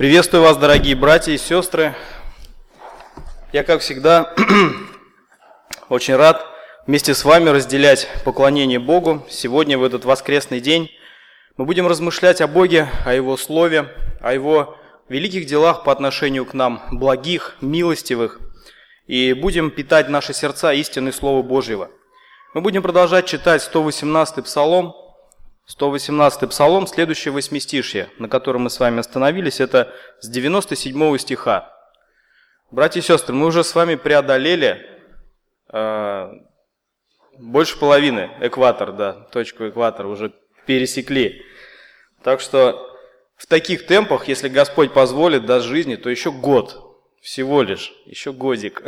Приветствую вас, дорогие братья и сестры. Я, как всегда, очень рад вместе с вами разделять поклонение Богу. Сегодня, в этот воскресный день, мы будем размышлять о Боге, о Его Слове, о Его великих делах по отношению к нам, благих, милостивых, и будем питать наши сердца истиной Слова Божьего. Мы будем продолжать читать 118-й Псалом, 118-й Псалом, следующее восьмистишье, на котором мы с вами остановились, это с 97 стиха. Братья и сестры, мы уже с вами преодолели э, больше половины экватор, да, точку экватора уже пересекли. Так что в таких темпах, если Господь позволит, даст жизни, то еще год, всего лишь, еще годик.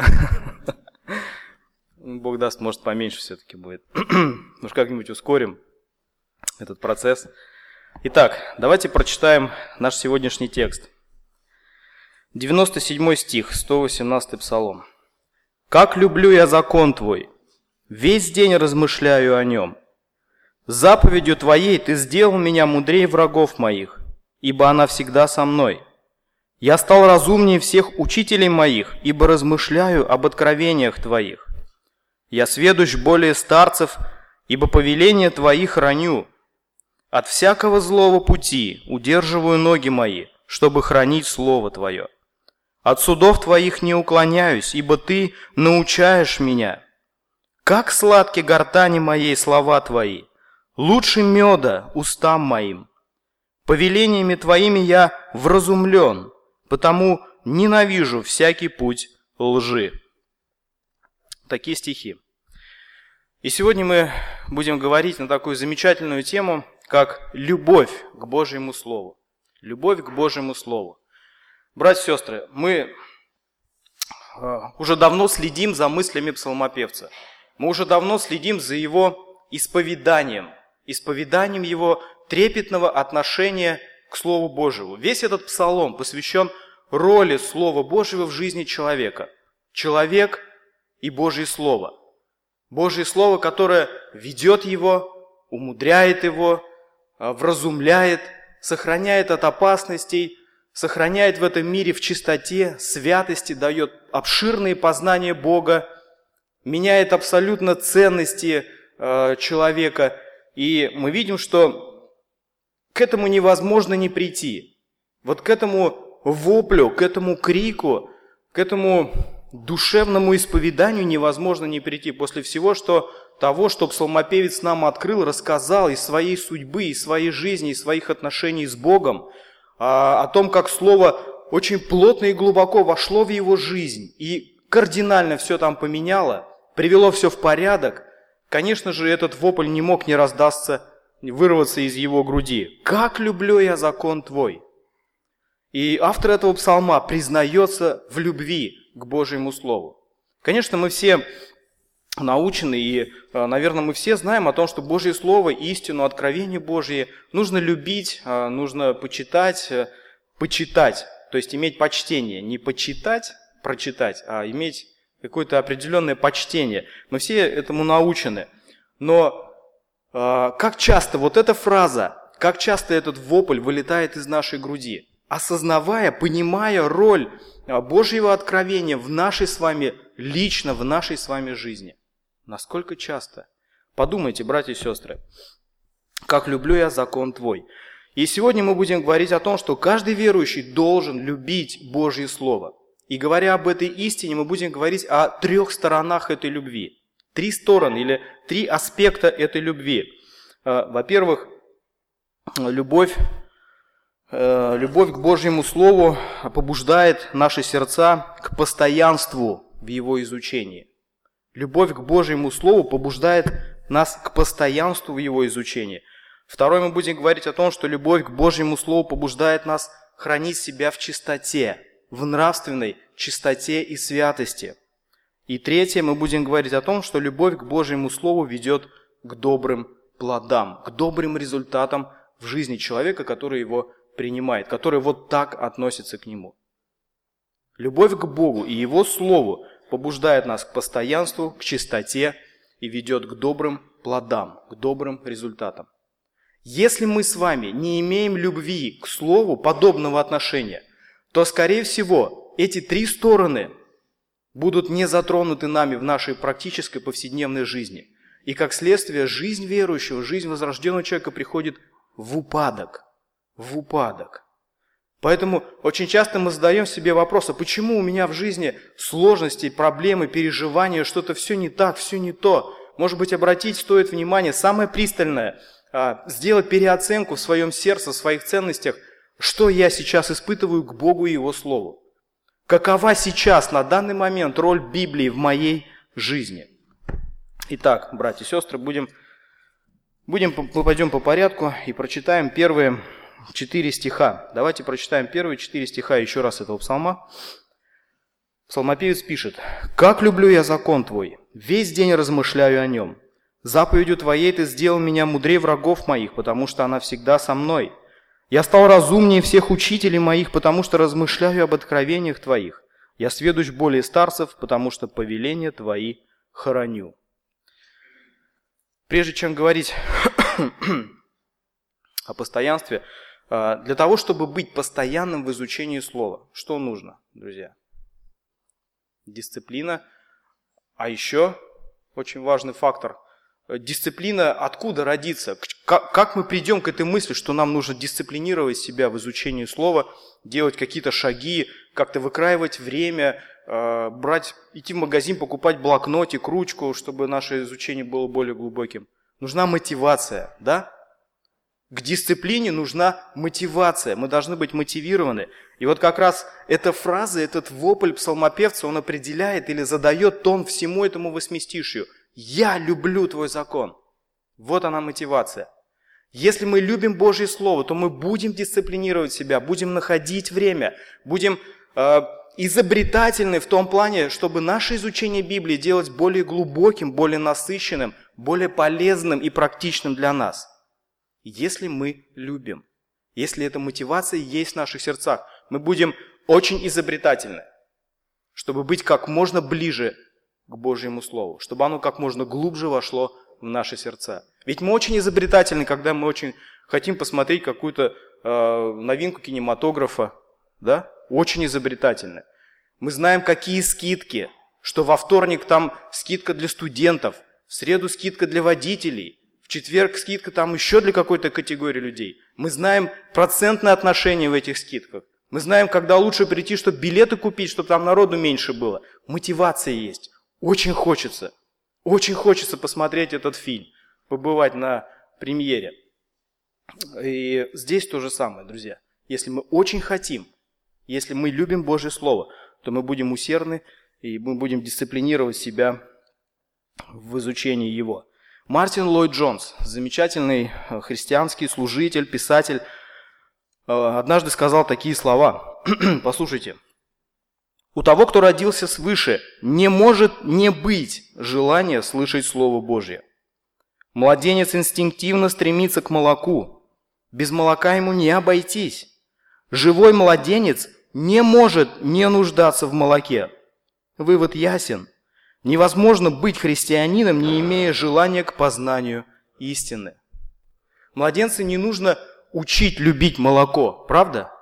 Бог даст, может, поменьше все-таки будет. Может, как-нибудь ускорим этот процесс. Итак, давайте прочитаем наш сегодняшний текст. 97 стих, 118 псалом. «Как люблю я закон Твой, весь день размышляю о нем. Заповедью Твоей Ты сделал меня мудрее врагов моих, ибо она всегда со мной. Я стал разумнее всех учителей моих, ибо размышляю об откровениях Твоих. Я сведущ более старцев, ибо повеление Твои храню. От всякого злого пути удерживаю ноги мои, чтобы хранить Слово Твое. От судов Твоих не уклоняюсь, ибо Ты научаешь меня. Как сладки гортани моей слова Твои, лучше меда устам моим. Повелениями Твоими я вразумлен, потому ненавижу всякий путь лжи. Такие стихи. И сегодня мы будем говорить на такую замечательную тему, как любовь к Божьему Слову. Любовь к Божьему Слову. Братья и сестры, мы а, уже давно следим за мыслями псалмопевца. Мы уже давно следим за его исповеданием, исповеданием его трепетного отношения к Слову Божьему. Весь этот псалом посвящен роли Слова Божьего в жизни человека. Человек и Божье Слово. Божье Слово, которое ведет его, умудряет его, вразумляет, сохраняет от опасностей, сохраняет в этом мире в чистоте, святости, дает обширные познания Бога, меняет абсолютно ценности э, человека. И мы видим, что к этому невозможно не прийти. Вот к этому воплю, к этому крику, к этому душевному исповеданию невозможно не прийти после всего, что того, что псалмопевец нам открыл, рассказал из своей судьбы, из своей жизни, из своих отношений с Богом, а, о том, как Слово очень плотно и глубоко вошло в его жизнь и кардинально все там поменяло, привело все в порядок, конечно же, этот вопль не мог не раздаться, вырваться из его груди. «Как люблю я закон Твой!» И автор этого псалма признается в любви к Божьему Слову. Конечно, мы все научены, и, э, наверное, мы все знаем о том, что Божье Слово, истину, откровение Божье нужно любить, э, нужно почитать, э, почитать, то есть иметь почтение, не почитать, прочитать, а иметь какое-то определенное почтение. Мы все этому научены. Но как часто вот эта фраза, как часто этот вопль вылетает из нашей груди, осознавая, понимая роль Божьего откровения в нашей с вами, лично в нашей с вами жизни. Насколько часто? Подумайте, братья и сестры, как люблю я закон Твой. И сегодня мы будем говорить о том, что каждый верующий должен любить Божье Слово. И говоря об этой истине, мы будем говорить о трех сторонах этой любви. Три стороны или три аспекта этой любви. Э, во-первых, любовь, э, любовь к Божьему Слову побуждает наши сердца к постоянству в его изучении. Любовь к Божьему Слову побуждает нас к постоянству в его изучении. Второе, мы будем говорить о том, что любовь к Божьему Слову побуждает нас хранить себя в чистоте, в нравственной чистоте и святости. И третье, мы будем говорить о том, что любовь к Божьему Слову ведет к добрым плодам, к добрым результатам в жизни человека, который его принимает, который вот так относится к нему. Любовь к Богу и Его Слову побуждает нас к постоянству, к чистоте и ведет к добрым плодам, к добрым результатам. Если мы с вами не имеем любви к Слову, подобного отношения, то, скорее всего, эти три стороны будут не затронуты нами в нашей практической повседневной жизни. И как следствие, жизнь верующего, жизнь возрожденного человека приходит в упадок. В упадок. Поэтому очень часто мы задаем себе вопрос, а почему у меня в жизни сложности, проблемы, переживания, что-то все не так, все не то. Может быть, обратить стоит внимание, самое пристальное, а, сделать переоценку в своем сердце, в своих ценностях, что я сейчас испытываю к Богу и Его Слову. Какова сейчас, на данный момент, роль Библии в моей жизни? Итак, братья и сестры, будем, будем, мы пойдем по порядку и прочитаем первые четыре стиха. Давайте прочитаем первые четыре стиха еще раз этого псалма. Псалмопевец пишет, «Как люблю я закон Твой, весь день размышляю о нем. Заповедью Твоей Ты сделал меня мудрее врагов моих, потому что она всегда со мной. Я стал разумнее всех учителей моих, потому что размышляю об откровениях Твоих. Я сведущ более старцев, потому что повеления Твои хороню». Прежде чем говорить о постоянстве, для того, чтобы быть постоянным в изучении слова, что нужно, друзья? Дисциплина. А еще очень важный фактор. Дисциплина откуда родится? Как мы придем к этой мысли, что нам нужно дисциплинировать себя в изучении слова, делать какие-то шаги, как-то выкраивать время, а, брать, идти в магазин, покупать блокнотик, ручку, чтобы наше изучение было более глубоким. Нужна мотивация, да? К дисциплине нужна мотивация. Мы должны быть мотивированы. И вот как раз эта фраза, этот вопль псалмопевца, он определяет или задает тон всему этому восьмистишью. «Я люблю твой закон». Вот она мотивация. Если мы любим Божье Слово, то мы будем дисциплинировать себя, будем находить время, будем э, изобретательны в том плане, чтобы наше изучение Библии делать более глубоким, более насыщенным, более полезным и практичным для нас если мы любим. Если эта мотивация есть в наших сердцах, мы будем очень изобретательны, чтобы быть как можно ближе к Божьему Слову, чтобы оно как можно глубже вошло в наши сердца. Ведь мы очень изобретательны, когда мы очень хотим посмотреть какую-то э, новинку кинематографа, да? Очень изобретательны. Мы знаем, какие скидки, что во вторник там скидка для студентов, в среду скидка для водителей, четверг скидка там еще для какой-то категории людей. Мы знаем процентное отношение в этих скидках. Мы знаем, когда лучше прийти, чтобы билеты купить, чтобы там народу меньше было. Мотивация есть. Очень хочется. Очень хочется посмотреть этот фильм, побывать на премьере. И здесь то же самое, друзья. Если мы очень хотим, если мы любим Божье Слово, то мы будем усердны и мы будем дисциплинировать себя в изучении его. Мартин Ллойд Джонс, замечательный э, христианский служитель, писатель, э, однажды сказал такие слова. Послушайте. У того, кто родился свыше, не может не быть желания слышать Слово Божье. Младенец инстинктивно стремится к молоку. Без молока ему не обойтись. Живой младенец не может не нуждаться в молоке. Вывод ясен. Невозможно быть христианином, не имея желания к познанию истины. Младенца не нужно учить любить молоко, правда?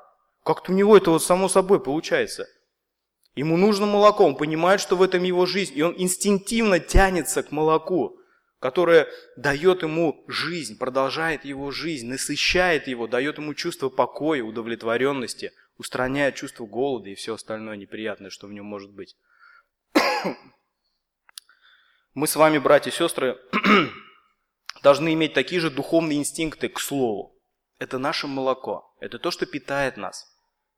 Как-то у него это вот само собой получается. Ему нужно молоко, он понимает, что в этом его жизнь, и он инстинктивно тянется к молоку, которое дает ему жизнь, продолжает его жизнь, насыщает его, дает ему чувство покоя, удовлетворенности, устраняет чувство голода и все остальное неприятное, что в нем может быть. Мы с вами, братья и сестры, должны иметь такие же духовные инстинкты к Слову. Это наше молоко, это то, что питает нас.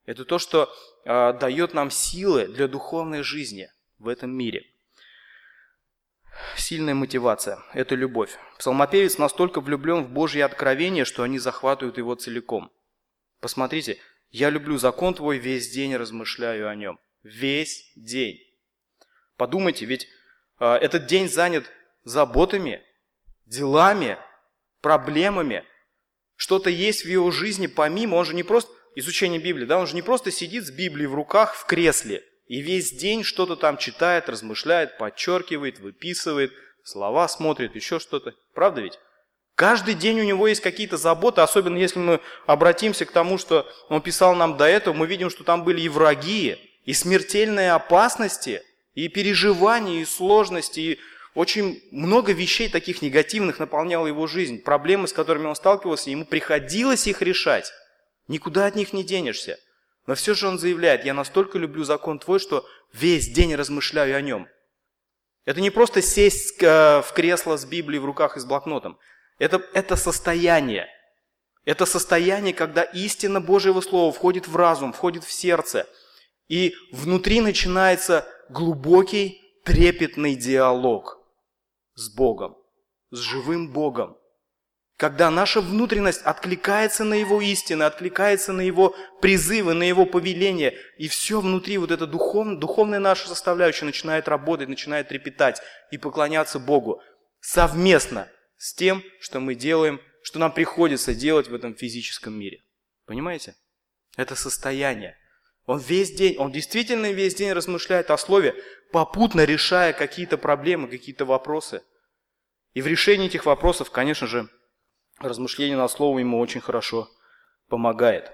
Это то, что э, дает нам силы для духовной жизни в этом мире. Сильная мотивация – это любовь. Псалмопевец настолько влюблен в Божье откровение, что они захватывают его целиком. Посмотрите, я люблю закон твой, весь день размышляю о нем. Весь день. Подумайте, ведь этот день занят заботами, делами, проблемами. Что-то есть в его жизни помимо, он же не просто изучение Библии, да, он же не просто сидит с Библией в руках в кресле и весь день что-то там читает, размышляет, подчеркивает, выписывает, слова смотрит, еще что-то. Правда ведь? Каждый день у него есть какие-то заботы, особенно если мы обратимся к тому, что он писал нам до этого, мы видим, что там были и враги, и смертельные опасности, и переживания, и сложности, и очень много вещей таких негативных наполняло его жизнь. Проблемы, с которыми он сталкивался, ему приходилось их решать. Никуда от них не денешься. Но все же он заявляет, я настолько люблю закон твой, что весь день размышляю о нем. Это не просто сесть э, в кресло с Библией в руках и с блокнотом. Это, это состояние. Это состояние, когда истина Божьего Слова входит в разум, входит в сердце. И внутри начинается глубокий, трепетный диалог с Богом, с живым Богом. Когда наша внутренность откликается на Его истины, откликается на Его призывы, на Его повеления, и все внутри, вот эта духов, духовная наша составляющая начинает работать, начинает трепетать и поклоняться Богу совместно с тем, что мы делаем, что нам приходится делать в этом физическом мире. Понимаете? Это состояние. Он весь день, он действительно весь день размышляет о Слове, попутно решая какие-то проблемы, какие-то вопросы. И в решении этих вопросов, конечно же, размышление над Словом ему очень хорошо помогает.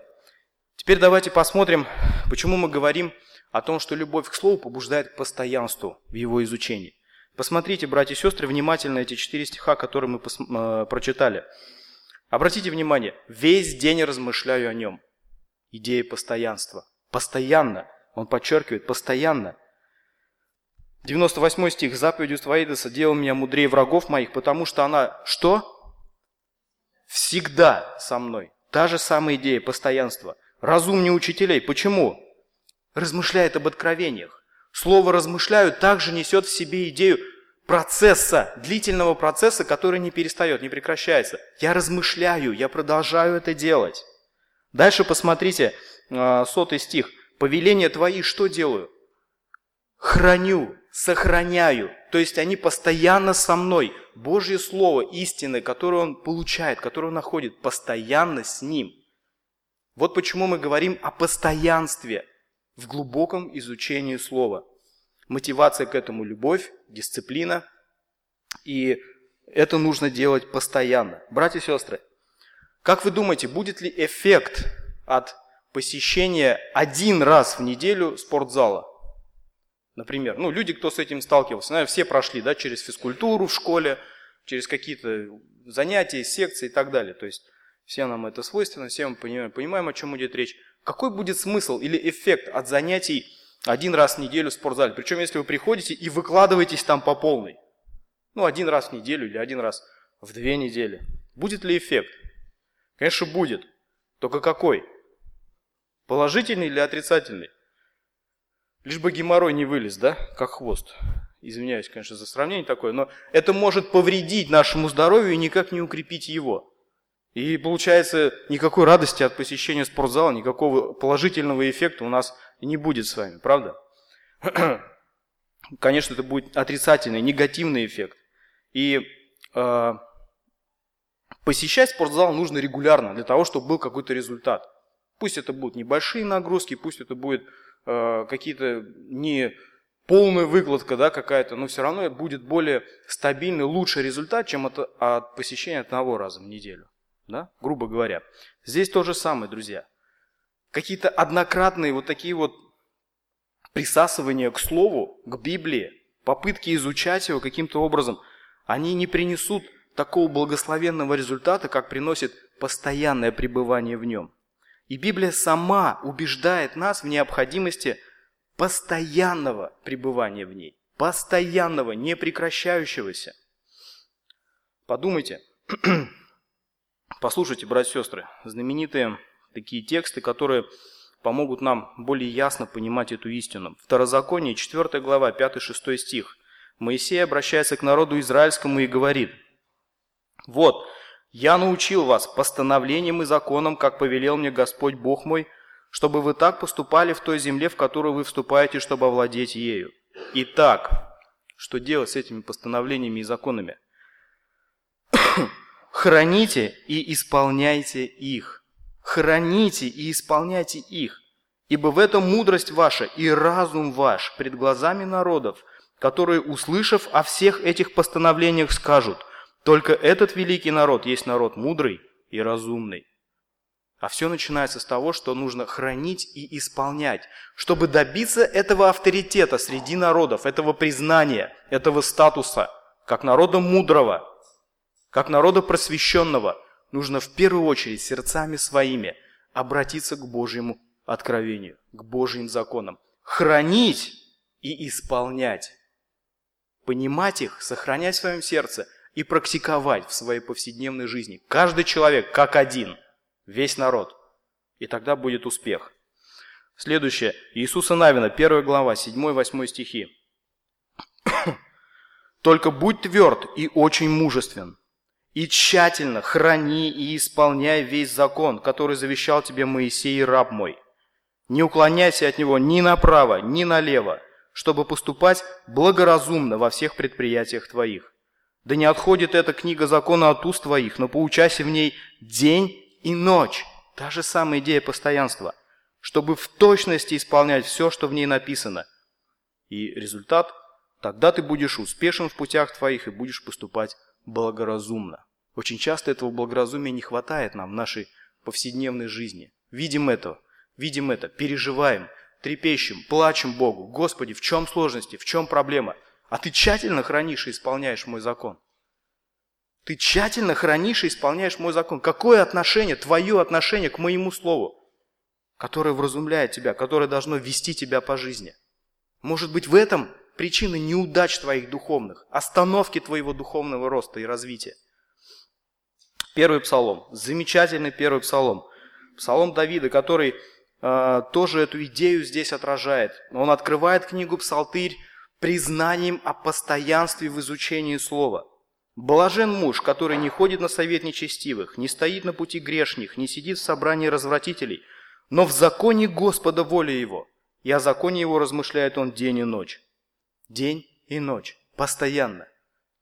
Теперь давайте посмотрим, почему мы говорим о том, что любовь к Слову побуждает к постоянству в его изучении. Посмотрите, братья и сестры, внимательно эти четыре стиха, которые мы э, прочитали. Обратите внимание, весь день размышляю о нем. Идея постоянства. Постоянно. Он подчеркивает, постоянно. 98 стих. «Заповедью Твоидоса делал меня мудрее врагов моих, потому что она что? Всегда со мной». Та же самая идея постоянства. Разумнее учителей. Почему? Размышляет об откровениях. Слово «размышляю» также несет в себе идею процесса, длительного процесса, который не перестает, не прекращается. Я размышляю, я продолжаю это делать. Дальше посмотрите, сотый стих. «Повеления твои что делаю? Храню, сохраняю». То есть они постоянно со мной. Божье Слово истины, которое он получает, которое он находит, постоянно с ним. Вот почему мы говорим о постоянстве – в глубоком изучении слова. Мотивация к этому – любовь, дисциплина. И это нужно делать постоянно. Братья и сестры, как вы думаете, будет ли эффект от посещения один раз в неделю спортзала? Например, ну, люди, кто с этим сталкивался, наверное, все прошли да, через физкультуру в школе, через какие-то занятия, секции и так далее. То есть все нам это свойственно, все мы понимаем, понимаем, о чем идет речь. Какой будет смысл или эффект от занятий один раз в неделю в спортзале? Причем, если вы приходите и выкладываетесь там по полной. Ну, один раз в неделю или один раз в две недели. Будет ли эффект? Конечно, будет. Только какой? Положительный или отрицательный? Лишь бы геморрой не вылез, да, как хвост. Извиняюсь, конечно, за сравнение такое, но это может повредить нашему здоровью и никак не укрепить его. И получается, никакой радости от посещения спортзала, никакого положительного эффекта у нас не будет с вами, правда? Конечно, это будет отрицательный, негативный эффект. И э, посещать спортзал нужно регулярно для того, чтобы был какой-то результат. Пусть это будут небольшие нагрузки, пусть это будет э, какие-то не полная выкладка да, какая-то, но все равно будет более стабильный, лучший результат, чем от, от посещения одного раза в неделю да, грубо говоря. Здесь то же самое, друзья. Какие-то однократные вот такие вот присасывания к Слову, к Библии, попытки изучать его каким-то образом, они не принесут такого благословенного результата, как приносит постоянное пребывание в нем. И Библия сама убеждает нас в необходимости постоянного пребывания в ней, постоянного, непрекращающегося. Подумайте, Послушайте, братья и сестры, знаменитые такие тексты, которые помогут нам более ясно понимать эту истину. Второзаконие, 4 глава, 5-6 стих. Моисей обращается к народу израильскому и говорит, «Вот, я научил вас постановлением и законом, как повелел мне Господь Бог мой, чтобы вы так поступали в той земле, в которую вы вступаете, чтобы овладеть ею. Итак, что делать с этими постановлениями и законами? Храните и исполняйте их. Храните и исполняйте их. Ибо в этом мудрость ваша и разум ваш пред глазами народов, которые, услышав о всех этих постановлениях, скажут, Только этот великий народ есть народ мудрый и разумный. А все начинается с того, что нужно хранить и исполнять, чтобы добиться этого авторитета среди народов, этого признания, этого статуса, как народа мудрого, как народа просвещенного, нужно в первую очередь сердцами своими обратиться к Божьему откровению, к Божьим законам, хранить и исполнять, понимать их, сохранять в своем сердце и практиковать в своей повседневной жизни. Каждый человек как один – весь народ. И тогда будет успех. Следующее. Иисуса Навина, 1 глава, 7-8 стихи. «Только будь тверд и очень мужествен, и тщательно храни и исполняй весь закон, который завещал тебе Моисей, раб мой. Не уклоняйся от него ни направо, ни налево, чтобы поступать благоразумно во всех предприятиях твоих. Да не отходит эта книга закона от уст твоих, но поучайся в ней день и ночь. Та же самая идея постоянства, чтобы в точности исполнять все, что в ней написано. И результат – тогда ты будешь успешен в путях твоих и будешь поступать благоразумно. Очень часто этого благоразумия не хватает нам в нашей повседневной жизни. Видим это, видим это, переживаем, трепещем, плачем Богу. Господи, в чем сложности, в чем проблема? А ты тщательно хранишь и исполняешь мой закон. Ты тщательно хранишь и исполняешь мой закон. Какое отношение, твое отношение к моему слову, которое вразумляет тебя, которое должно вести тебя по жизни? Может быть, в этом причина неудач твоих духовных, остановки твоего духовного роста и развития. Первый псалом, замечательный первый псалом. Псалом Давида, который э, тоже эту идею здесь отражает. Он открывает книгу Псалтырь признанием о постоянстве в изучении слова – Блажен муж, который не ходит на совет нечестивых, не стоит на пути грешних, не сидит в собрании развратителей, но в законе Господа воля его, и о законе его размышляет он день и ночь. День и ночь, постоянно.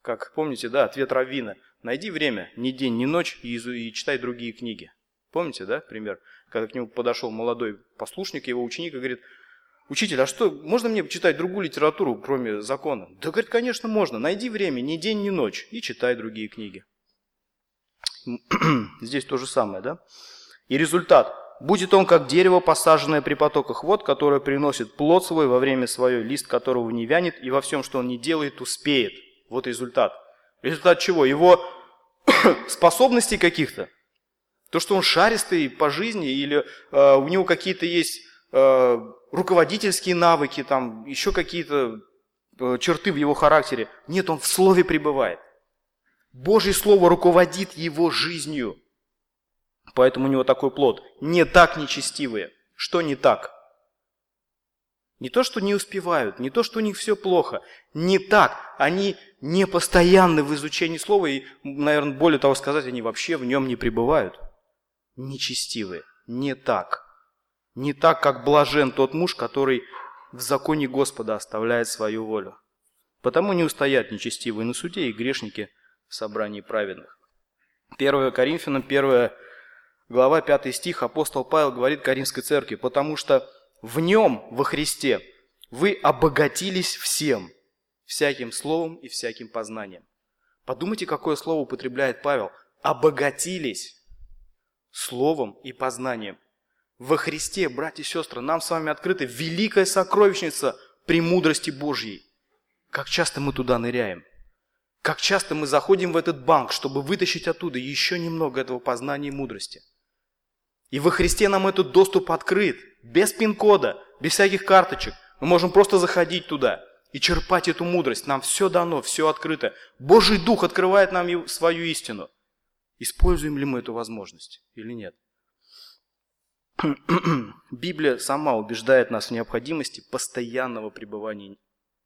Как помните, да, ответ Раввина. Найди время, ни день, ни ночь, и, и читай другие книги. Помните, да, пример? Когда к нему подошел молодой послушник, его ученик, и говорит, Учитель, а что, можно мне читать другую литературу, кроме закона? Да, говорит, конечно, можно. Найди время, ни день, ни ночь, и читай другие книги. Здесь то же самое, да? И результат. Будет он как дерево, посаженное при потоках вод, которое приносит плод свой во время свое, лист которого не вянет, и во всем, что он не делает, успеет. Вот результат. Результат чего? Его способностей каких-то. То, что он шаристый по жизни, или э, у него какие-то есть э, руководительские навыки, там еще какие-то э, черты в его характере. Нет, он в слове пребывает. Божье Слово руководит его жизнью. Поэтому у него такой плод. Не так нечестивые. Что не так? Не то, что не успевают, не то, что у них все плохо. Не так. Они не постоянны в изучении слова, и, наверное, более того сказать, они вообще в нем не пребывают. Нечестивые. Не так. Не так, как блажен тот муж, который в законе Господа оставляет свою волю. Потому не устоят нечестивые на суде и грешники в собрании праведных. 1 Коринфянам, 1 глава, 5 стих, апостол Павел говорит Каримской церкви, потому что в нем, во Христе, вы обогатились всем, всяким словом и всяким познанием. Подумайте, какое слово употребляет Павел. Обогатились словом и познанием. Во Христе, братья и сестры, нам с вами открыта великая сокровищница премудрости Божьей. Как часто мы туда ныряем? Как часто мы заходим в этот банк, чтобы вытащить оттуда еще немного этого познания и мудрости? И во Христе нам этот доступ открыт, без пин-кода, без всяких карточек. Мы можем просто заходить туда и черпать эту мудрость. Нам все дано, все открыто. Божий Дух открывает нам свою истину. Используем ли мы эту возможность или нет? Библия сама убеждает нас в необходимости постоянного пребывания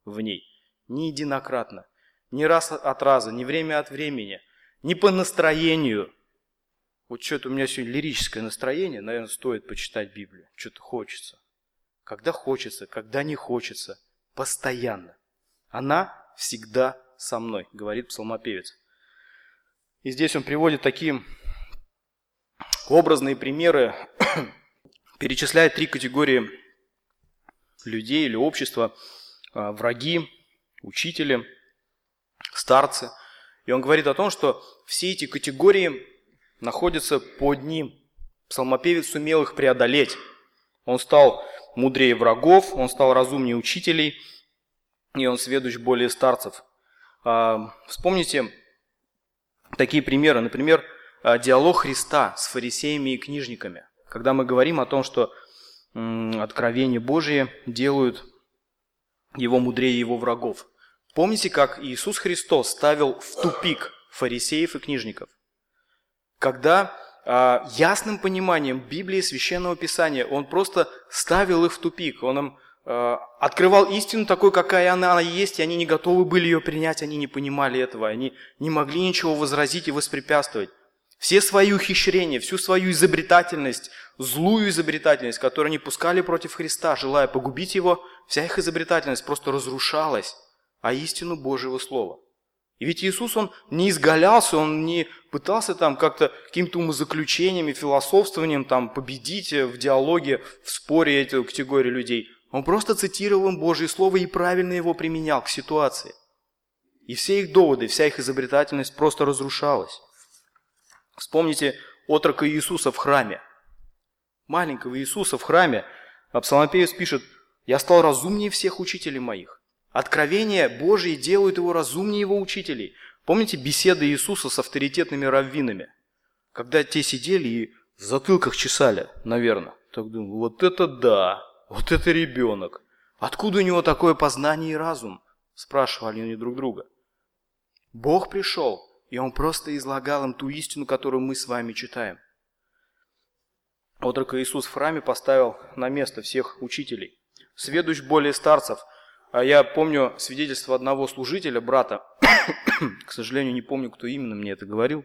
в ней. Не единократно, не раз от раза, не время от времени, не по настроению. Вот что-то у меня сегодня лирическое настроение, наверное, стоит почитать Библию. Что-то хочется. Когда хочется, когда не хочется. Постоянно. Она всегда со мной, говорит псалмопевец. И здесь он приводит такие образные примеры перечисляет три категории людей или общества. А, враги, учители, старцы. И он говорит о том, что все эти категории находятся под ним. Псалмопевец сумел их преодолеть. Он стал мудрее врагов, он стал разумнее учителей, и он сведущ более старцев. А, вспомните такие примеры. Например, а, диалог Христа с фарисеями и книжниками. Когда мы говорим о том, что откровения Божие делают его мудрее его врагов. Помните, как Иисус Христос ставил в тупик фарисеев и книжников? Когда а, ясным пониманием Библии, Священного Писания, Он просто ставил их в тупик. Он им а, открывал истину такой, какая она, она есть, и они не готовы были ее принять, они не понимали этого, они не могли ничего возразить и воспрепятствовать. Все свои ухищрения, всю свою изобретательность, злую изобретательность, которую они пускали против Христа, желая погубить Его, вся их изобретательность просто разрушалась, а истину Божьего Слова. И ведь Иисус, Он не изгалялся, Он не пытался там как-то какими-то умозаключениями, философствованием там победить в диалоге, в споре эту категорию людей. Он просто цитировал им Божье Слово и правильно его применял к ситуации. И все их доводы, вся их изобретательность просто разрушалась. Вспомните отрока Иисуса в храме. Маленького Иисуса в храме. Псалмопевец пишет, «Я стал разумнее всех учителей моих». Откровения Божьи делают его разумнее его учителей. Помните беседы Иисуса с авторитетными раввинами? Когда те сидели и в затылках чесали, наверное. Так думаю, вот это да, вот это ребенок. Откуда у него такое познание и разум? Спрашивали они друг друга. Бог пришел, и он просто излагал им ту истину, которую мы с вами читаем. Только Иисус в храме поставил на место всех учителей. Сведущ более старцев. А я помню свидетельство одного служителя, брата. К сожалению, не помню, кто именно мне это говорил.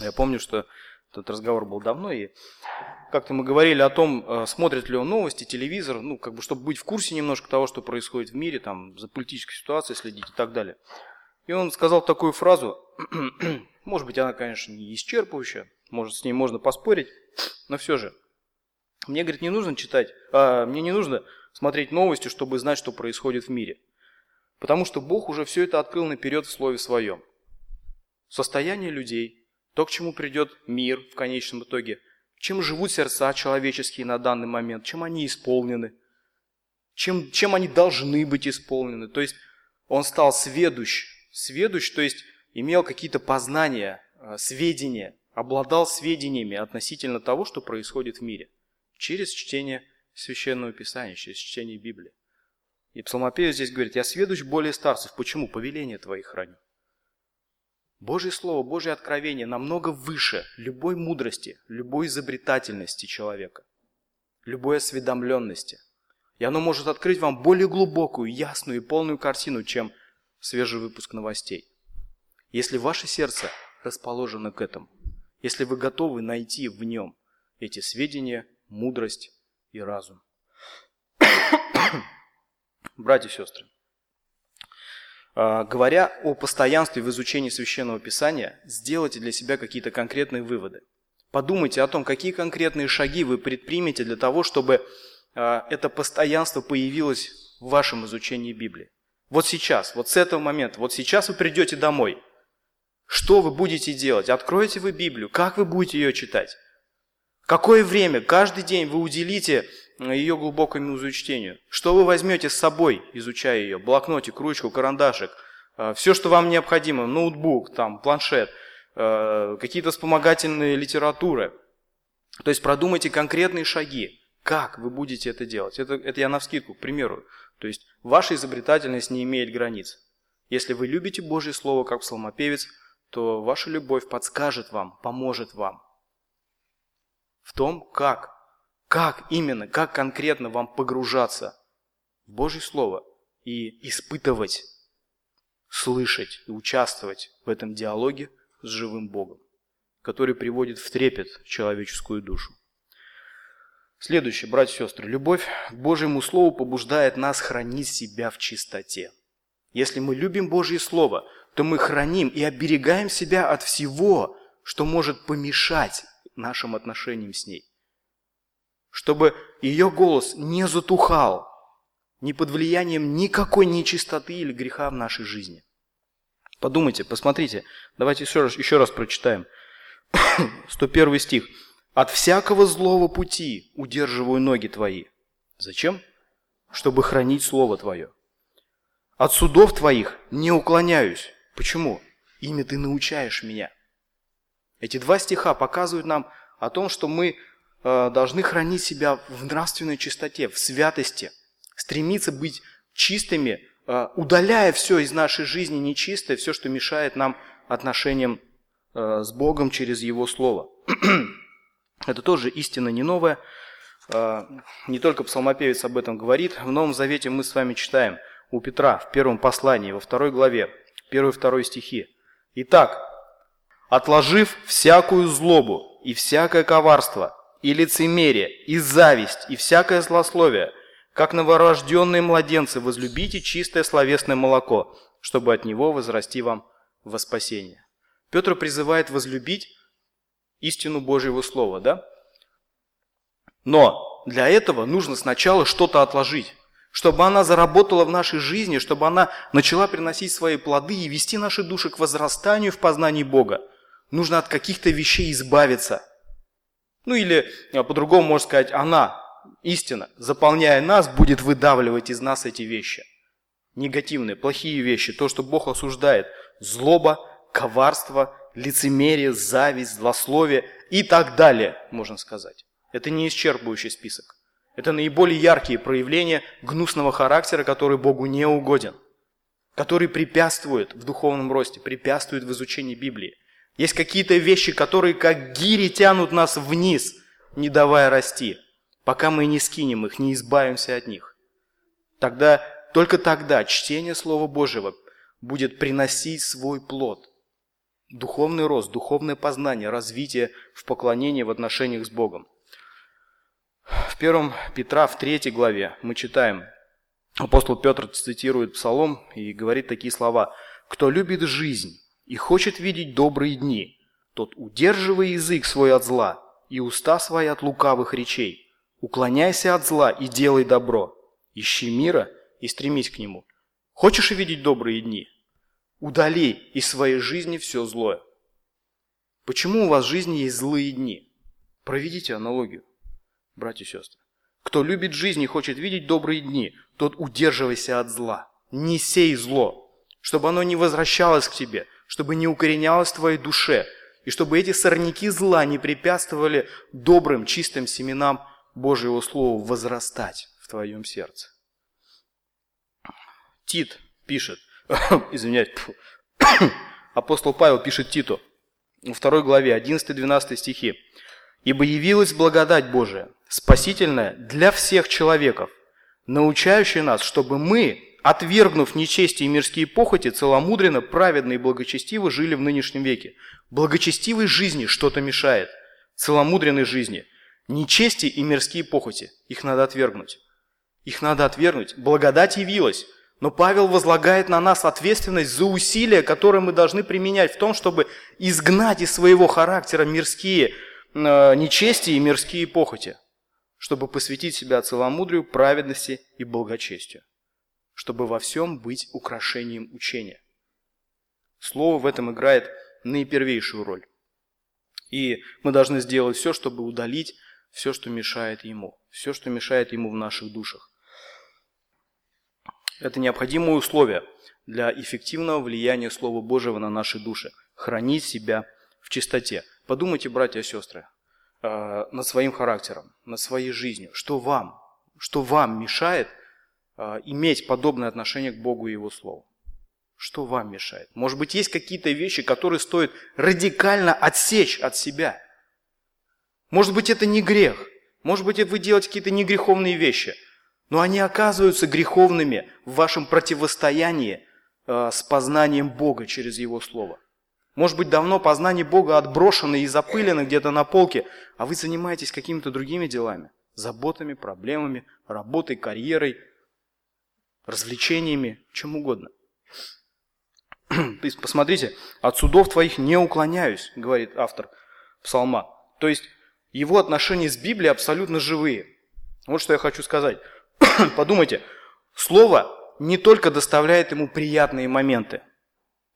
Я помню, что этот разговор был давно, и как-то мы говорили о том, э, смотрит ли он новости, телевизор, ну, как бы, чтобы быть в курсе немножко того, что происходит в мире, там, за политической ситуацией следить и так далее. И он сказал такую фразу, может быть, она, конечно, не исчерпывающая, может, с ней можно поспорить, но все же. Мне, говорит, не нужно читать, а, мне не нужно смотреть новости, чтобы знать, что происходит в мире. Потому что Бог уже все это открыл наперед в Слове Своем. Состояние людей, то, к чему придет мир в конечном итоге, чем живут сердца человеческие на данный момент, чем они исполнены, чем, чем они должны быть исполнены. То есть он стал сведущ сведущ, то есть имел какие-то познания, э, сведения, обладал сведениями относительно того, что происходит в мире, через чтение Священного Писания, через чтение Библии. И псалмопевец здесь говорит, я сведущ более старцев. Почему? Повеление твои храню. Божье Слово, Божье откровение намного выше любой мудрости, любой изобретательности человека, любой осведомленности. И оно может открыть вам более глубокую, ясную и полную картину, чем свежий выпуск новостей. Если ваше сердце расположено к этому, если вы готовы найти в нем эти сведения, мудрость и разум. Братья и сестры, а, говоря о постоянстве в изучении Священного Писания, сделайте для себя какие-то конкретные выводы. Подумайте о том, какие конкретные шаги вы предпримете для того, чтобы а, это постоянство появилось в вашем изучении Библии. Вот сейчас, вот с этого момента, вот сейчас вы придете домой. Что вы будете делать? Откроете вы Библию? Как вы будете ее читать? Какое время, каждый день вы уделите ее глубокому изучению? Что вы возьмете с собой, изучая ее? Блокнотик, ручку, карандашик, э, все, что вам необходимо, ноутбук, там, планшет, э, какие-то вспомогательные литературы. То есть продумайте конкретные шаги, как вы будете это делать. Это, это я на вскидку, к примеру. То есть ваша изобретательность не имеет границ. Если вы любите Божье Слово как псалмопевец, то ваша любовь подскажет вам, поможет вам в том, как, как именно, как конкретно вам погружаться в Божье Слово и испытывать, слышать и участвовать в этом диалоге с живым Богом, который приводит в трепет человеческую душу. Следующее, братья и сестры, любовь к Божьему Слову побуждает нас хранить себя в чистоте. Если мы любим Божье Слово, то мы храним и оберегаем себя от всего, что может помешать нашим отношениям с ней. Чтобы ее голос не затухал ни под влиянием никакой нечистоты или греха в нашей жизни. Подумайте, посмотрите. Давайте еще раз, еще раз прочитаем. 101 стих. «От всякого злого пути удерживаю ноги твои». Зачем? Чтобы хранить Слово Твое. «От судов Твоих не уклоняюсь». Почему? Ими Ты научаешь меня. Эти два стиха показывают нам о том, что мы э, должны хранить себя в нравственной чистоте, в святости, стремиться быть чистыми, э, удаляя все из нашей жизни нечистое, все, что мешает нам отношениям э, с Богом через Его Слово. Это тоже истина не новая. Э, не только псалмопевец об этом говорит. В Новом Завете мы с вами читаем у Петра в первом послании, во второй главе, первый и второй стихи. Итак, отложив всякую злобу и всякое коварство, и лицемерие, и зависть, и всякое злословие, как новорожденные младенцы, возлюбите чистое словесное молоко, чтобы от него возрасти вам во спасение. Петр призывает возлюбить истину Божьего Слова, да? Но для этого нужно сначала что-то отложить, чтобы она заработала в нашей жизни, чтобы она начала приносить свои плоды и вести наши души к возрастанию в познании Бога. Нужно от каких-то вещей избавиться. Ну или а, по-другому можно сказать, она, истина, заполняя нас, будет выдавливать из нас эти вещи. Негативные, плохие вещи, то, что Бог осуждает. Злоба, коварство, лицемерие, зависть, злословие и так далее, можно сказать. Это не исчерпывающий список. Это наиболее яркие проявления гнусного характера, который Богу не угоден, который препятствует в духовном росте, препятствует в изучении Библии. Есть какие-то вещи, которые как гири тянут нас вниз, не давая расти, пока мы не скинем их, не избавимся от них. Тогда, только тогда чтение Слова Божьего будет приносить свой плод. Духовный рост, духовное познание, развитие в поклонении в отношениях с Богом. В 1 Петра, в 3 главе мы читаем, апостол Петр цитирует Псалом и говорит такие слова. «Кто любит жизнь и хочет видеть добрые дни, тот удерживай язык свой от зла и уста свои от лукавых речей. Уклоняйся от зла и делай добро. Ищи мира и стремись к нему. Хочешь видеть добрые дни? Удали из своей жизни все злое. Почему у вас в жизни есть злые дни? Проведите аналогию братья и сестры. Кто любит жизнь и хочет видеть добрые дни, тот удерживайся от зла. Не сей зло, чтобы оно не возвращалось к тебе, чтобы не укоренялось в твоей душе, и чтобы эти сорняки зла не препятствовали добрым, чистым семенам Божьего Слова возрастать в твоем сердце. Тит пишет, извиняюсь, апостол Павел пишет Титу, во второй главе, 11-12 стихи. «Ибо явилась благодать Божия, спасительное для всех человеков, научающее нас, чтобы мы, отвергнув нечестие и мирские похоти, целомудренно, праведно и благочестиво жили в нынешнем веке. Благочестивой жизни что-то мешает, целомудренной жизни. Нечестие и мирские похоти, их надо отвергнуть. Их надо отвергнуть. Благодать явилась. Но Павел возлагает на нас ответственность за усилия, которые мы должны применять в том, чтобы изгнать из своего характера мирские э, нечестие и мирские похоти чтобы посвятить себя целомудрию, праведности и благочестию, чтобы во всем быть украшением учения. Слово в этом играет наипервейшую роль. И мы должны сделать все, чтобы удалить все, что мешает ему, все, что мешает ему в наших душах. Это необходимое условие для эффективного влияния Слова Божьего на наши души. Хранить себя в чистоте. Подумайте, братья и сестры, э, над своим характером, над своей жизнью, что вам, что вам мешает э, иметь подобное отношение к Богу и Его Слову. Что вам мешает? Может быть, есть какие-то вещи, которые стоит радикально отсечь от себя. Может быть, это не грех. Может быть, вы делаете какие-то негреховные вещи. Но они оказываются греховными в вашем противостоянии э, с познанием Бога через Его Слово. Может быть, давно познание Бога отброшено и запылено где-то на полке, а вы занимаетесь какими-то другими делами, заботами, проблемами, работой, карьерой, развлечениями, чем угодно. То есть, посмотрите, от судов твоих не уклоняюсь, говорит автор псалма. То есть, его отношения с Библией абсолютно живые. Вот что я хочу сказать. Подумайте, слово не только доставляет ему приятные моменты –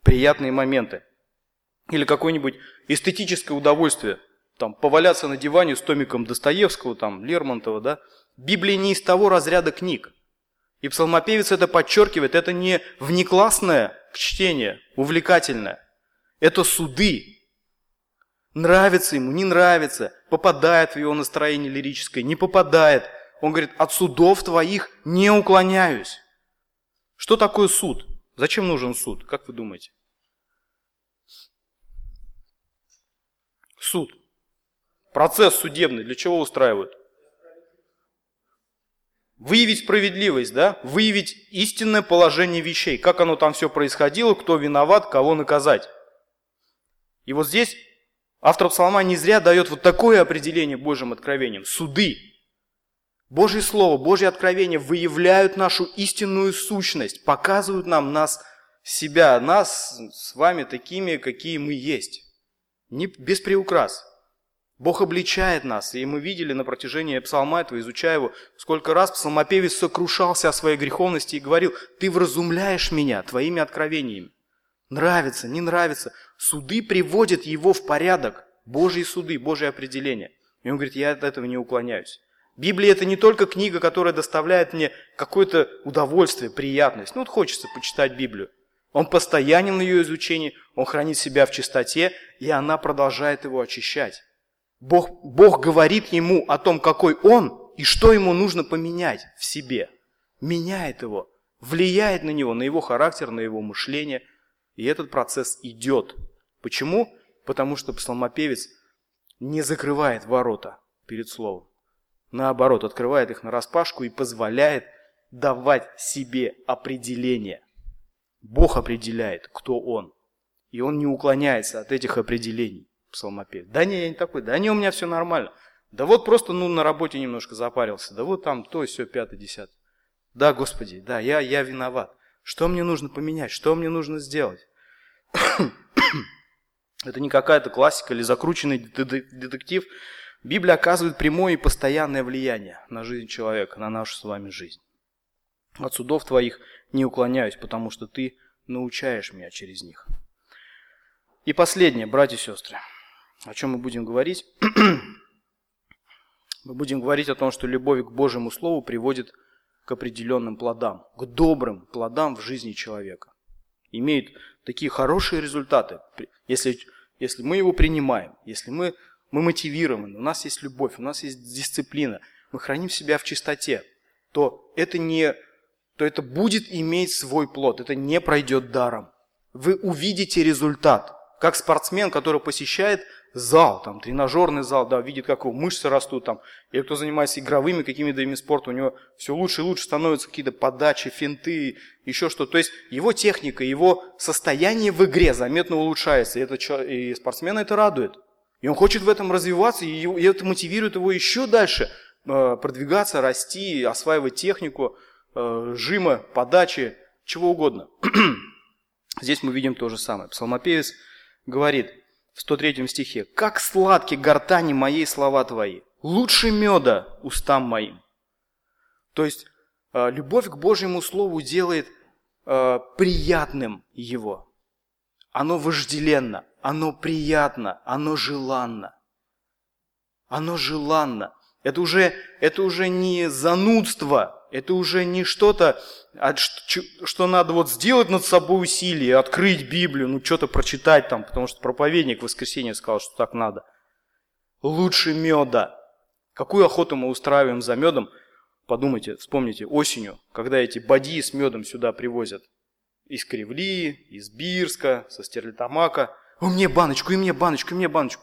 приятные моменты. Или какое-нибудь эстетическое удовольствие. Там, поваляться на диване с томиком Достоевского, там, Лермонтова, да. Библия не из того разряда книг. И псалмопевец это подчеркивает. Это не внеклассное чтение, увлекательное. Это суды. Нравится ему, не нравится, попадает в его настроение лирическое, не попадает. Он говорит, от судов твоих не уклоняюсь. Что такое суд? Зачем нужен суд? Как вы думаете? Суд. Процесс судебный для чего устраивают? Выявить справедливость, да? Выявить истинное положение вещей. Как оно там все происходило, кто виноват, кого наказать. И вот здесь автор псалма не зря дает вот такое определение Божьим откровением. Суды. Божье Слово, Божье откровение выявляют нашу истинную сущность, показывают нам нас, себя, нас с вами такими, какие мы есть. Не, без приукрас. Бог обличает нас, и мы видели на протяжении псалма этого, изучая его, сколько раз псалмопевец сокрушался о своей греховности и говорил, ты вразумляешь меня твоими откровениями. Нравится, не нравится. Суды приводят его в порядок. Божьи суды, Божье определение. И он говорит, я от этого не уклоняюсь. Библия это не только книга, которая доставляет мне какое-то удовольствие, приятность. Ну вот хочется почитать Библию. Он постоянен в ее изучении, он хранит себя в чистоте, и она продолжает его очищать. Бог, Бог говорит ему о том, какой он и что ему нужно поменять в себе. Меняет его, влияет на него, на его характер, на его мышление. И этот процесс идет. Почему? Потому что псалмопевец не закрывает ворота перед словом. Наоборот, открывает их на распашку и позволяет давать себе определение. Бог определяет, кто он. И он не уклоняется от этих определений псалмопев. Да не, я не такой, да не, у меня все нормально. Да вот просто, ну, на работе немножко запарился, да вот там то, все, пятое, десятое. Да, Господи, да, я, я виноват. Что мне нужно поменять, что мне нужно сделать? Это не какая-то классика или закрученный детектив. Библия оказывает прямое и постоянное влияние на жизнь человека, на нашу с вами жизнь. От судов твоих не уклоняюсь, потому что ты научаешь меня через них. И последнее, братья и сестры. О чем мы будем говорить? мы будем говорить о том, что любовь к Божьему Слову приводит к определенным плодам, к добрым плодам в жизни человека. Имеет такие хорошие результаты, если, если мы его принимаем, если мы, мы мотивированы, у нас есть любовь, у нас есть дисциплина, мы храним себя в чистоте, то это, не, то это будет иметь свой плод, это не пройдет даром. Вы увидите результат, как спортсмен, который посещает зал, там, тренажерный зал, да, видит, как его мышцы растут там, или кто занимается игровыми какими-то видами спорта, у него все лучше и лучше становятся какие-то подачи, финты, еще что. То есть его техника, его состояние в игре заметно улучшается, и, это, и спортсмена это радует. И он хочет в этом развиваться, и, это мотивирует его еще дальше э, продвигаться, расти, осваивать технику, э, жима, подачи, чего угодно. Здесь мы видим то же самое. Псалмопевец говорит, в 103 стихе, «Как сладки гортани моей слова твои, лучше меда устам моим». То есть э, любовь к Божьему Слову делает приятным его. Оно вожделенно, оно приятно, оно желанно. Оно желанно. Это уже, это уже не занудство, это уже не что-то, а что надо вот сделать над собой усилие, открыть Библию, ну что-то прочитать там, потому что проповедник в воскресенье сказал, что так надо. Лучше меда. Какую охоту мы устраиваем за медом? Подумайте, вспомните, осенью, когда эти бадьи с медом сюда привозят. Из Кривли, из Бирска, со Стерлитамака. У мне баночку, и мне баночку, и мне баночку.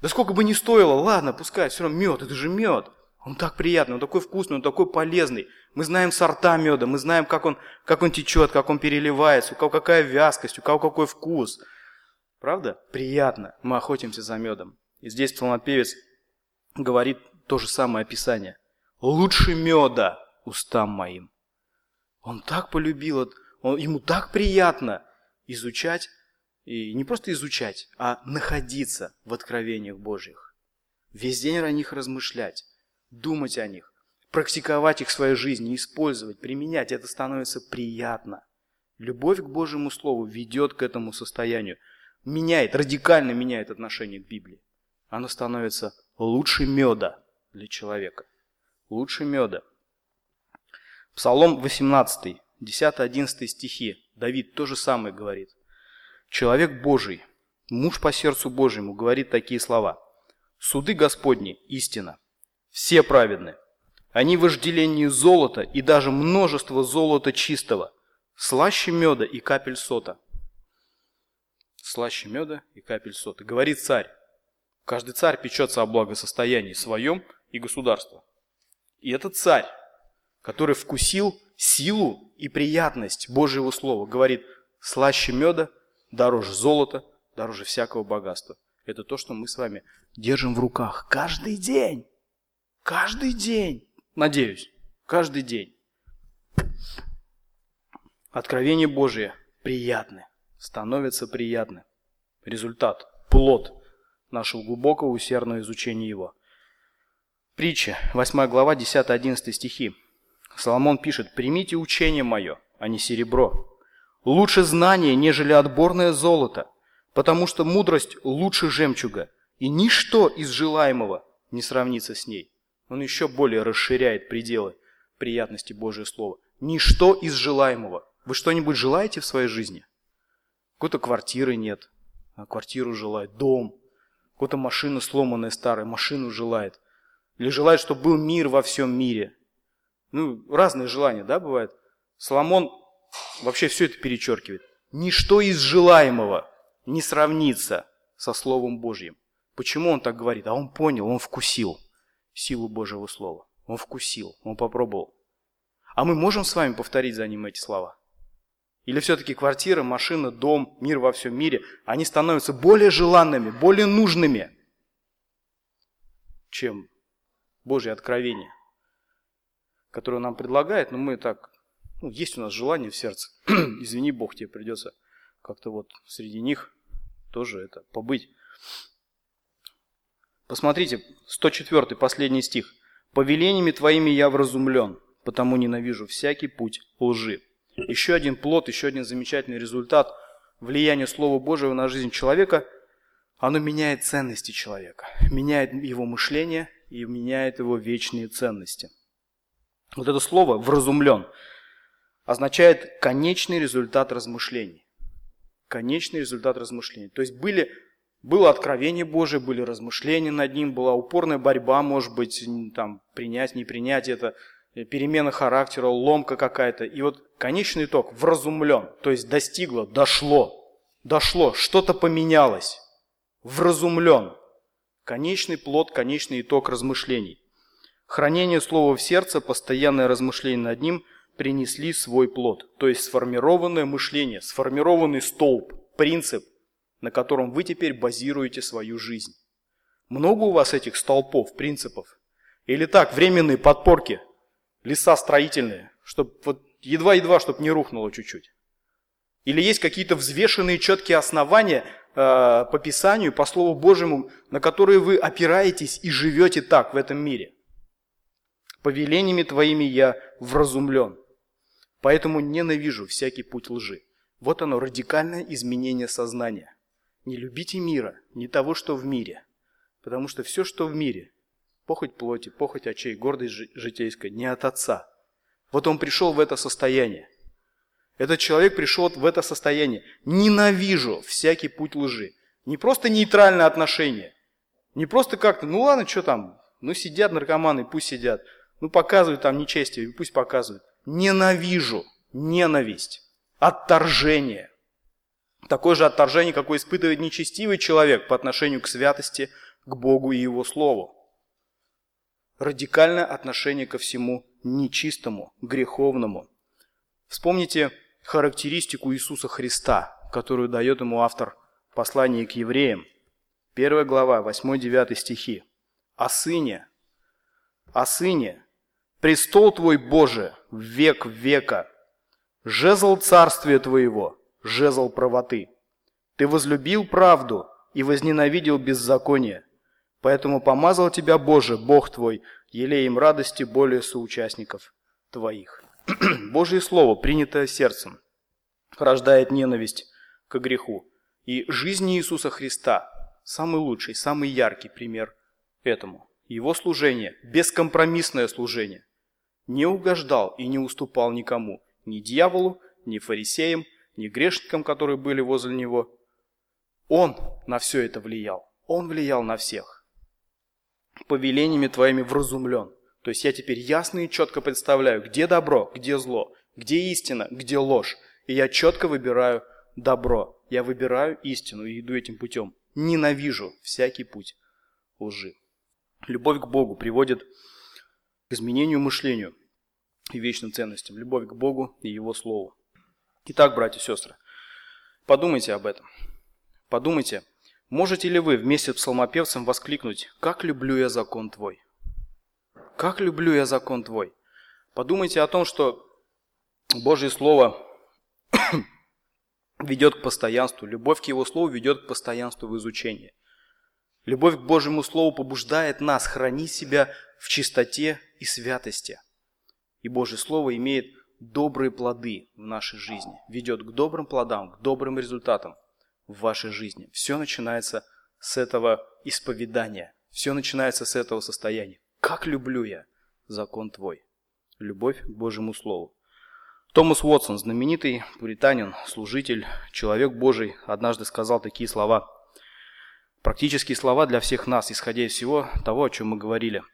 Да сколько бы ни стоило, ладно, пускай, все равно мед, это же мед. Он так приятный, он такой вкусный, он такой полезный. Мы знаем сорта меда, мы знаем, как он, как он течет, как он переливается, у кого какая вязкость, у кого какой вкус. Правда? Приятно. Мы охотимся за медом. И здесь псалмопевец говорит то же самое описание. Лучше меда устам моим. Он так полюбил, он, ему так приятно изучать, и не просто изучать, а находиться в откровениях Божьих. Весь день о них размышлять, думать о них практиковать их в своей жизни, использовать, применять, это становится приятно. Любовь к Божьему Слову ведет к этому состоянию, меняет, радикально меняет отношение к Библии. Оно становится лучше меда для человека. Лучше меда. Псалом 18, 10-11 стихи. Давид то же самое говорит. Человек Божий, муж по сердцу Божьему, говорит такие слова. Суды Господни – истина. Все праведны. Они вожделение золота и даже множество золота чистого, слаще меда и капель сота. Слаще меда и капель сота. Говорит царь. Каждый царь печется о благосостоянии своем и государства. И этот царь, который вкусил силу и приятность Божьего Слова, говорит, слаще меда, дороже золота, дороже всякого богатства. Это то, что мы с вами держим в руках каждый день. Каждый день. Надеюсь, каждый день. Откровение Божие приятны, становится приятны. Результат, плод нашего глубокого усердного изучения его. Притча, 8 глава, 10-11 стихи. Соломон пишет, «Примите учение мое, а не серебро. Лучше знание, нежели отборное золото, потому что мудрость лучше жемчуга, и ничто из желаемого не сравнится с ней он еще более расширяет пределы приятности Божьего Слова. Ничто из желаемого. Вы что-нибудь желаете в своей жизни? Какой-то квартиры нет, а квартиру желает, дом. Какая-то машина сломанная старая, машину желает. Или желает, чтобы был мир во всем мире. Ну, разные желания, да, бывают. Соломон вообще все это перечеркивает. Ничто из желаемого не сравнится со Словом Божьим. Почему он так говорит? А он понял, он вкусил силу Божьего Слова. Он вкусил, он попробовал. А мы можем с вами повторить за ним эти слова? Или все-таки квартира, машина, дом, мир во всем мире, они становятся более желанными, более нужными, чем Божье откровение, которое нам предлагает, но мы так, ну, есть у нас желание в сердце, извини Бог, тебе придется как-то вот среди них тоже это побыть. Посмотрите, 104 последний стих. «Повелениями твоими я вразумлен, потому ненавижу всякий путь лжи». Еще один плод, еще один замечательный результат влияния Слова Божьего на жизнь человека, оно меняет ценности человека, меняет его мышление и меняет его вечные ценности. Вот это слово «вразумлен» означает конечный результат размышлений. Конечный результат размышлений. То есть были было откровение Божие, были размышления над ним, была упорная борьба, может быть, там, принять, не принять это, э, перемена характера, ломка какая-то. И вот конечный итог – вразумлен, то есть достигло, дошло, дошло, что-то поменялось, вразумлен. Конечный плод, конечный итог размышлений. Хранение слова в сердце, постоянное размышление над ним принесли свой плод. То есть сформированное мышление, сформированный столб, принцип, на котором вы теперь базируете свою жизнь. Много у вас этих столпов, принципов? Или так, временные подпорки, леса строительные, чтобы вот едва-едва, чтобы не рухнуло чуть-чуть? Или есть какие-то взвешенные четкие основания э, по Писанию, по Слову Божьему, на которые вы опираетесь и живете так в этом мире? Повелениями твоими я вразумлен, поэтому ненавижу всякий путь лжи. Вот оно, радикальное изменение сознания. Не любите мира, не того, что в мире. Потому что все, что в мире, похоть плоти, похоть очей, гордость житейская, не от Отца. Вот он пришел в это состояние. Этот человек пришел в это состояние. Ненавижу всякий путь лжи. Не просто нейтральное отношение. Не просто как-то, ну ладно, что там, ну сидят наркоманы, пусть сидят. Ну показывают там нечестие, пусть показывают. Ненавижу, ненависть, отторжение. Такое же отторжение, какое испытывает нечестивый человек по отношению к святости, к Богу и Его Слову. Радикальное отношение ко всему нечистому, греховному. Вспомните характеристику Иисуса Христа, которую дает ему автор послания к евреям. Первая глава, 8-9 стихи. «О сыне, о сыне, престол твой Боже, век века, жезл царствия твоего, жезл правоты. Ты возлюбил правду и возненавидел беззаконие. Поэтому помазал тебя Боже, Бог твой, елеем радости более соучастников твоих. Божье Слово, принятое сердцем, рождает ненависть к греху. И жизнь Иисуса Христа – самый лучший, самый яркий пример этому. Его служение, бескомпромиссное служение, не угождал и не уступал никому, ни дьяволу, ни фарисеям, ни грешникам, которые были возле него. Он на все это влиял. Он влиял на всех. Повелениями твоими вразумлен. То есть я теперь ясно и четко представляю, где добро, где зло, где истина, где ложь. И я четко выбираю добро. Я выбираю истину и иду этим путем. Ненавижу всякий путь лжи. Любовь к Богу приводит изменению мышлению и вечным ценностям. Любовь к Богу и Его Слову. Итак, братья и сестры, подумайте об этом. Подумайте, можете ли вы вместе с псалмопевцем воскликнуть «Как люблю я закон Твой». Как люблю я закон Твой. Подумайте о том, что Божье Слово ведет к постоянству. Любовь к Его Слову ведет к постоянству в изучении. Любовь к Божьему Слову побуждает нас хранить себя в чистоте и святости. И Божье Слово имеет добрые плоды в нашей жизни, ведет к добрым плодам, к добрым результатам в вашей жизни. Все начинается с этого исповедания, все начинается с этого состояния. Как люблю я закон Твой. Любовь к Божьему Слову. Томас Уотсон, знаменитый пуританин, служитель, человек Божий, однажды сказал такие слова. Практические слова для всех нас, исходя из всего того, о чем мы говорили.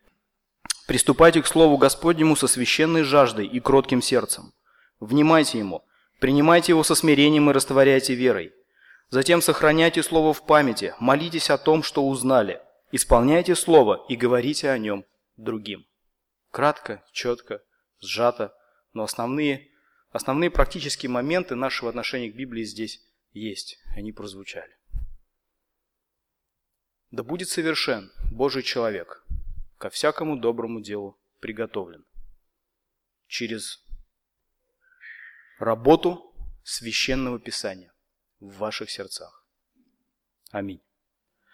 «Приступайте к Слову Господнему со священной жаждой и кротким сердцем. Внимайте Ему, принимайте Его со смирением и растворяйте верой. Затем сохраняйте Слово в памяти, молитесь о том, что узнали, исполняйте Слово и говорите о нем другим. Кратко, четко, сжато, но основные, основные практические моменты нашего отношения к Библии здесь есть, они прозвучали. Да будет совершен Божий человек, ко всякому доброму делу приготовлен. Через работу священного писания в ваших сердцах. Аминь.